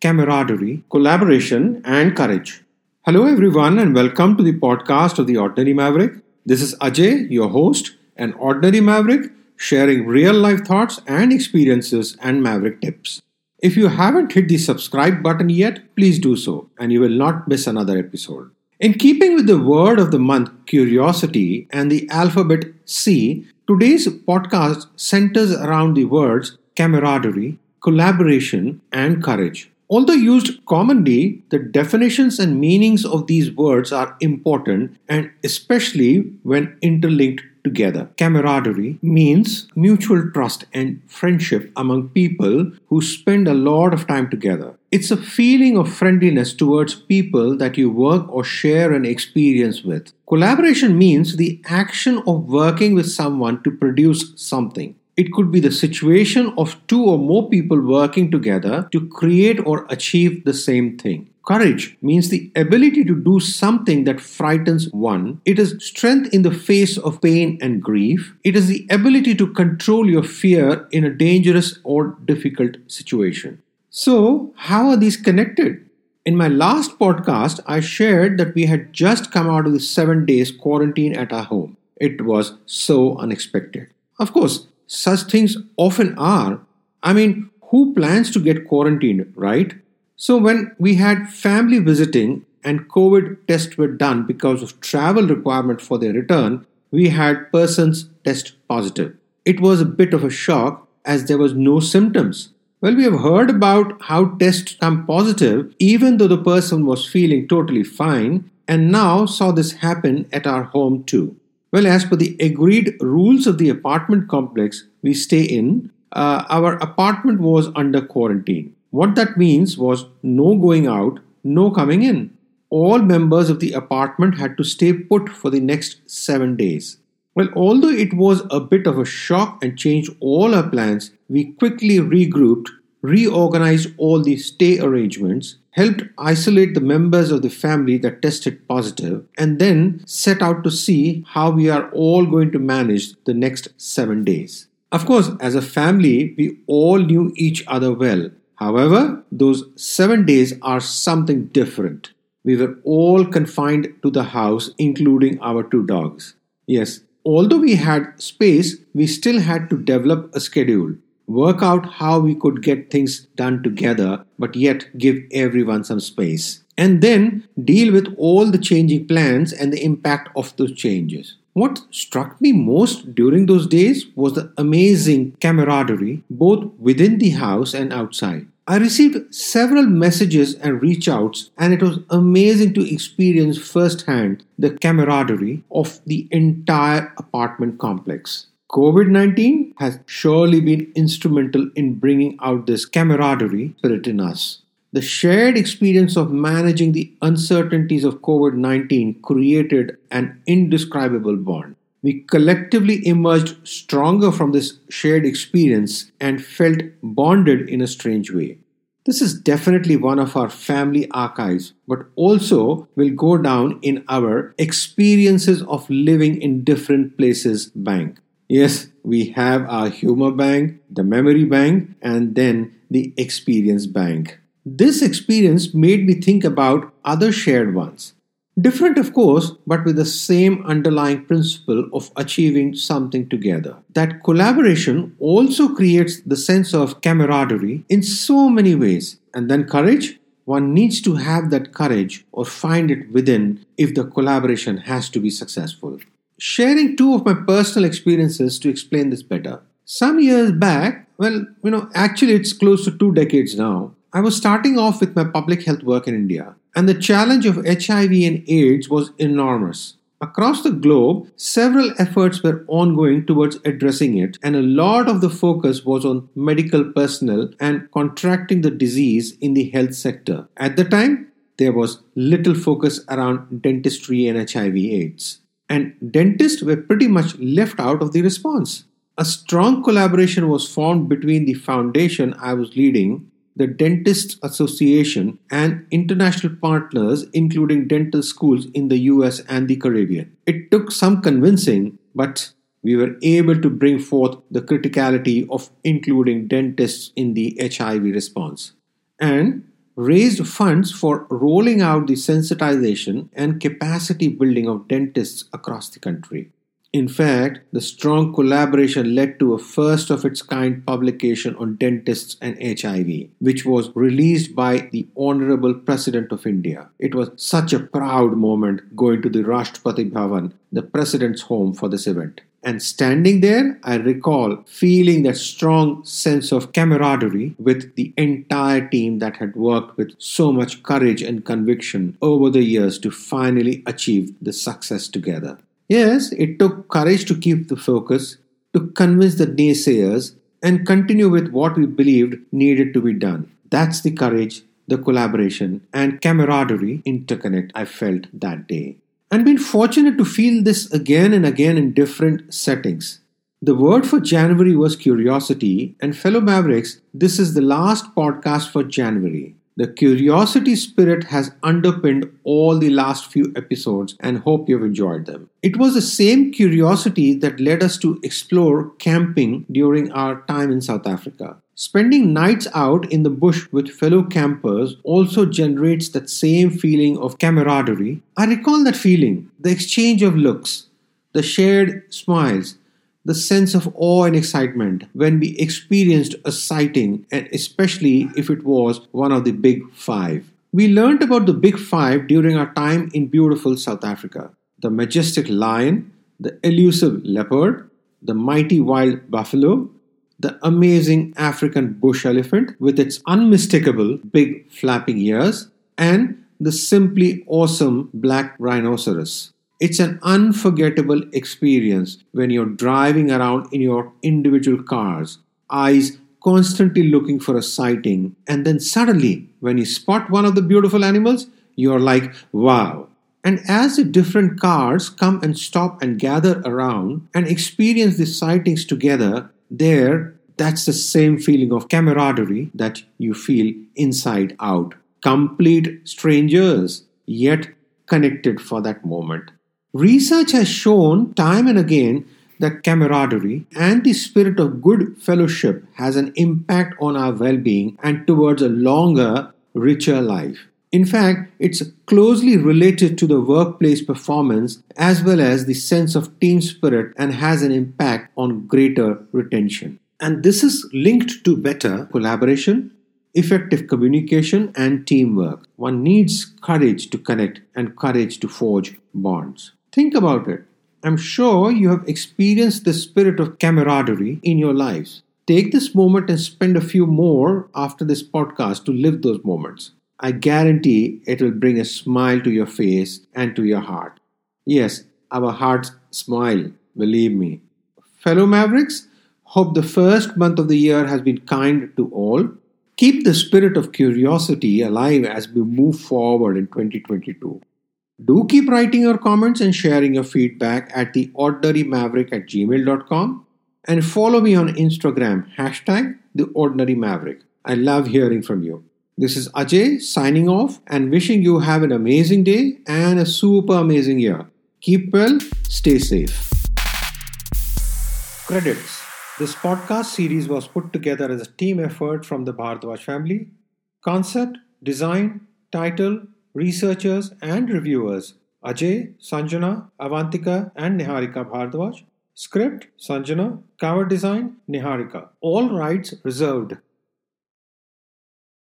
camaraderie, collaboration, and courage. Hello, everyone, and welcome to the podcast of The Ordinary Maverick. This is Ajay, your host, an ordinary maverick, sharing real life thoughts and experiences and maverick tips. If you haven't hit the subscribe button yet, please do so, and you will not miss another episode. In keeping with the word of the month, curiosity, and the alphabet C, today's podcast centers around the words camaraderie, collaboration, and courage. Although used commonly, the definitions and meanings of these words are important and especially when interlinked together. Camaraderie means mutual trust and friendship among people who spend a lot of time together. It's a feeling of friendliness towards people that you work or share an experience with. Collaboration means the action of working with someone to produce something. It could be the situation of two or more people working together to create or achieve the same thing. Courage means the ability to do something that frightens one. It is strength in the face of pain and grief. It is the ability to control your fear in a dangerous or difficult situation. So, how are these connected? In my last podcast, I shared that we had just come out of the seven days quarantine at our home. It was so unexpected. Of course, such things often are. I mean, who plans to get quarantined, right? So, when we had family visiting and COVID tests were done because of travel requirement for their return, we had persons test positive. It was a bit of a shock as there was no symptoms. Well, we have heard about how tests come positive even though the person was feeling totally fine, and now saw this happen at our home too. Well, as per the agreed rules of the apartment complex we stay in, uh, our apartment was under quarantine. What that means was no going out, no coming in. All members of the apartment had to stay put for the next seven days. Well, although it was a bit of a shock and changed all our plans, we quickly regrouped, reorganized all the stay arrangements, helped isolate the members of the family that tested positive, and then set out to see how we are all going to manage the next seven days. Of course, as a family, we all knew each other well However, those seven days are something different. We were all confined to the house, including our two dogs. Yes, although we had space, we still had to develop a schedule, work out how we could get things done together, but yet give everyone some space, and then deal with all the changing plans and the impact of those changes. What struck me most during those days was the amazing camaraderie both within the house and outside. I received several messages and reach outs, and it was amazing to experience firsthand the camaraderie of the entire apartment complex. COVID 19 has surely been instrumental in bringing out this camaraderie spirit in us. The shared experience of managing the uncertainties of COVID 19 created an indescribable bond. We collectively emerged stronger from this shared experience and felt bonded in a strange way. This is definitely one of our family archives, but also will go down in our experiences of living in different places bank. Yes, we have our humor bank, the memory bank, and then the experience bank. This experience made me think about other shared ones. Different, of course, but with the same underlying principle of achieving something together. That collaboration also creates the sense of camaraderie in so many ways. And then courage. One needs to have that courage or find it within if the collaboration has to be successful. Sharing two of my personal experiences to explain this better. Some years back, well, you know, actually it's close to two decades now, I was starting off with my public health work in India, and the challenge of HIV and AIDS was enormous. Across the globe, several efforts were ongoing towards addressing it, and a lot of the focus was on medical personnel and contracting the disease in the health sector. At the time, there was little focus around dentistry and HIV/AIDS, and dentists were pretty much left out of the response. A strong collaboration was formed between the foundation I was leading the Dentists Association, and international partners, including dental schools in the US and the Caribbean. It took some convincing, but we were able to bring forth the criticality of including dentists in the HIV response. And raised funds for rolling out the sensitization and capacity building of dentists across the country. In fact, the strong collaboration led to a first of its kind publication on dentists and HIV, which was released by the Honorable President of India. It was such a proud moment going to the Rashtrapati Bhavan, the President's home, for this event. And standing there, I recall feeling that strong sense of camaraderie with the entire team that had worked with so much courage and conviction over the years to finally achieve the success together. Yes, it took courage to keep the focus, to convince the naysayers, and continue with what we believed needed to be done. That's the courage, the collaboration, and camaraderie interconnect I felt that day. And been fortunate to feel this again and again in different settings. The word for January was curiosity, and fellow Mavericks, this is the last podcast for January. The curiosity spirit has underpinned all the last few episodes and hope you've enjoyed them. It was the same curiosity that led us to explore camping during our time in South Africa. Spending nights out in the bush with fellow campers also generates that same feeling of camaraderie. I recall that feeling, the exchange of looks, the shared smiles, the sense of awe and excitement when we experienced a sighting, and especially if it was one of the big five. We learned about the big five during our time in beautiful South Africa the majestic lion, the elusive leopard, the mighty wild buffalo, the amazing African bush elephant with its unmistakable big flapping ears, and the simply awesome black rhinoceros. It's an unforgettable experience when you're driving around in your individual cars, eyes constantly looking for a sighting, and then suddenly, when you spot one of the beautiful animals, you're like, wow. And as the different cars come and stop and gather around and experience the sightings together, there, that's the same feeling of camaraderie that you feel inside out. Complete strangers, yet connected for that moment. Research has shown time and again that camaraderie and the spirit of good fellowship has an impact on our well being and towards a longer, richer life. In fact, it's closely related to the workplace performance as well as the sense of team spirit and has an impact on greater retention. And this is linked to better collaboration, effective communication, and teamwork. One needs courage to connect and courage to forge bonds. Think about it. I'm sure you have experienced the spirit of camaraderie in your lives. Take this moment and spend a few more after this podcast to live those moments. I guarantee it will bring a smile to your face and to your heart. Yes, our hearts smile, believe me. Fellow Mavericks, hope the first month of the year has been kind to all. Keep the spirit of curiosity alive as we move forward in 2022. Do keep writing your comments and sharing your feedback at the ordinarymaverick at gmail.com and follow me on Instagram, hashtag the ordinary maverick. I love hearing from you. This is Ajay signing off and wishing you have an amazing day and a super amazing year. Keep well, stay safe. Credits This podcast series was put together as a team effort from the Bhardwaj family. Concept, design, title, researchers and reviewers Ajay, Sanjana, Avantika, and Niharika Bhardwaj. Script Sanjana, cover design Niharika. All rights reserved.